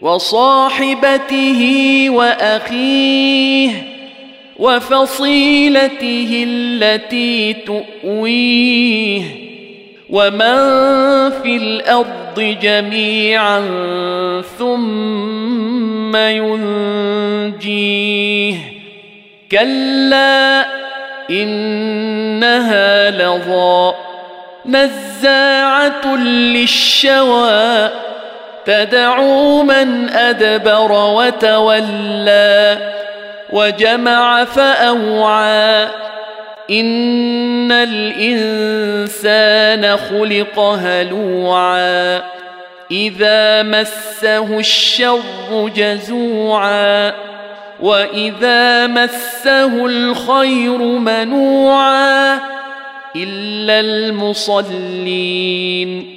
وصاحبته وأخيه وفصيلته التي تؤويه ومن في الأرض جميعا ثم ينجيه كلا إنها لظى نزاعة للشوى تدعو من أدبر وتولى وجمع فأوعى. إن الإنسان خلق هلوعا. إذا مسه الشر جزوعا. وإذا مسه الخير منوعا. إلا المصلين.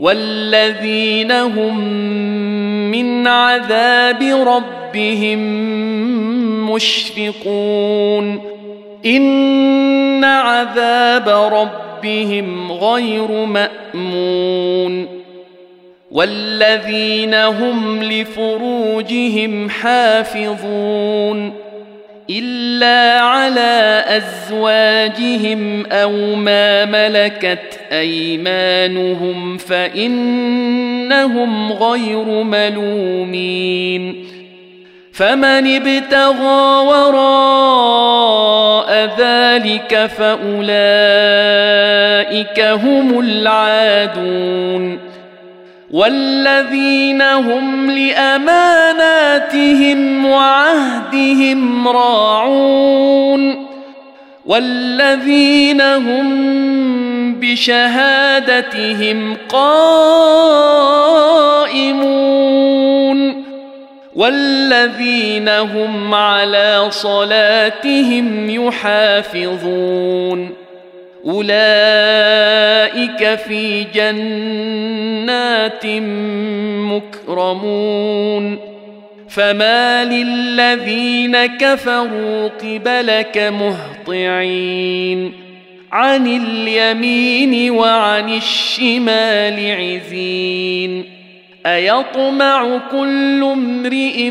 والذين هم من عذاب ربهم مشفقون ان عذاب ربهم غير مامون والذين هم لفروجهم حافظون الا على ازواجهم أو ما ملكت ايمانهم فانهم غير ملومين فمن ابتغى وراء ذلك فاولئك هم العادون والذين هم لأماناتهم وعهدهم راعون والذين هم بشهادتهم قائمون والذين هم على صلاتهم يحافظون أولئك في جنات مكرمون. فما للذين كفروا قبلك مهطعين. عن اليمين وعن الشمال عزين. أيطمع كل امرئ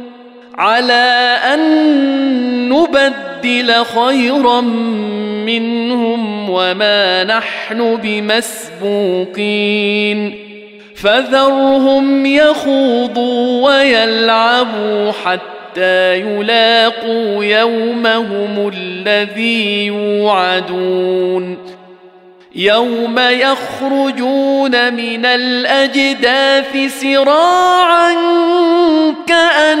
على أن نبدل خيرا منهم وما نحن بمسبوقين. فذرهم يخوضوا ويلعبوا حتى يلاقوا يومهم الذي يوعدون. يوم يخرجون من الأجداث سراعا إلى